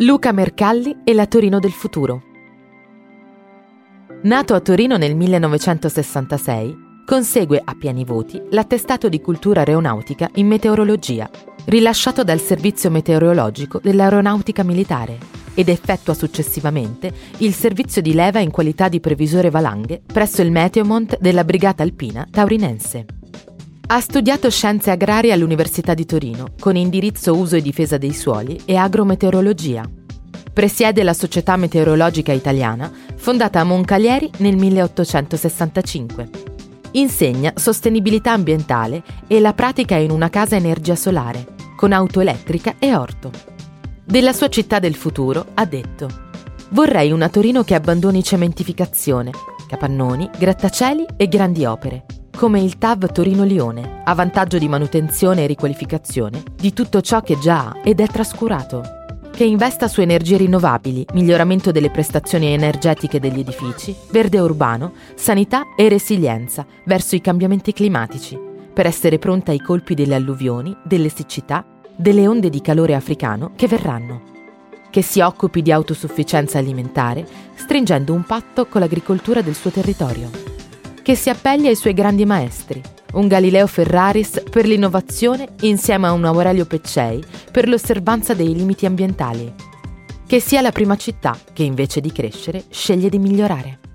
Luca Mercalli e la Torino del futuro. Nato a Torino nel 1966, consegue a pieni voti l'attestato di cultura aeronautica in meteorologia, rilasciato dal Servizio Meteorologico dell'Aeronautica Militare, ed effettua successivamente il servizio di leva in qualità di previsore valanghe presso il Meteomont della Brigata Alpina Taurinense. Ha studiato scienze agrarie all'Università di Torino, con indirizzo uso e difesa dei suoli e agrometeorologia. Presiede la Società Meteorologica Italiana, fondata a Moncalieri nel 1865. Insegna sostenibilità ambientale e la pratica in una casa energia solare, con auto elettrica e orto. Della sua città del futuro ha detto Vorrei una Torino che abbandoni cementificazione, capannoni, grattacieli e grandi opere come il TAV Torino-Lione, a vantaggio di manutenzione e riqualificazione di tutto ciò che già ha ed è trascurato, che investa su energie rinnovabili, miglioramento delle prestazioni energetiche degli edifici, verde urbano, sanità e resilienza verso i cambiamenti climatici, per essere pronta ai colpi delle alluvioni, delle siccità, delle onde di calore africano che verranno. Che si occupi di autosufficienza alimentare, stringendo un patto con l'agricoltura del suo territorio che si appelli ai suoi grandi maestri, un Galileo Ferraris per l'innovazione insieme a un Aurelio Peccei per l'osservanza dei limiti ambientali, che sia la prima città che invece di crescere sceglie di migliorare.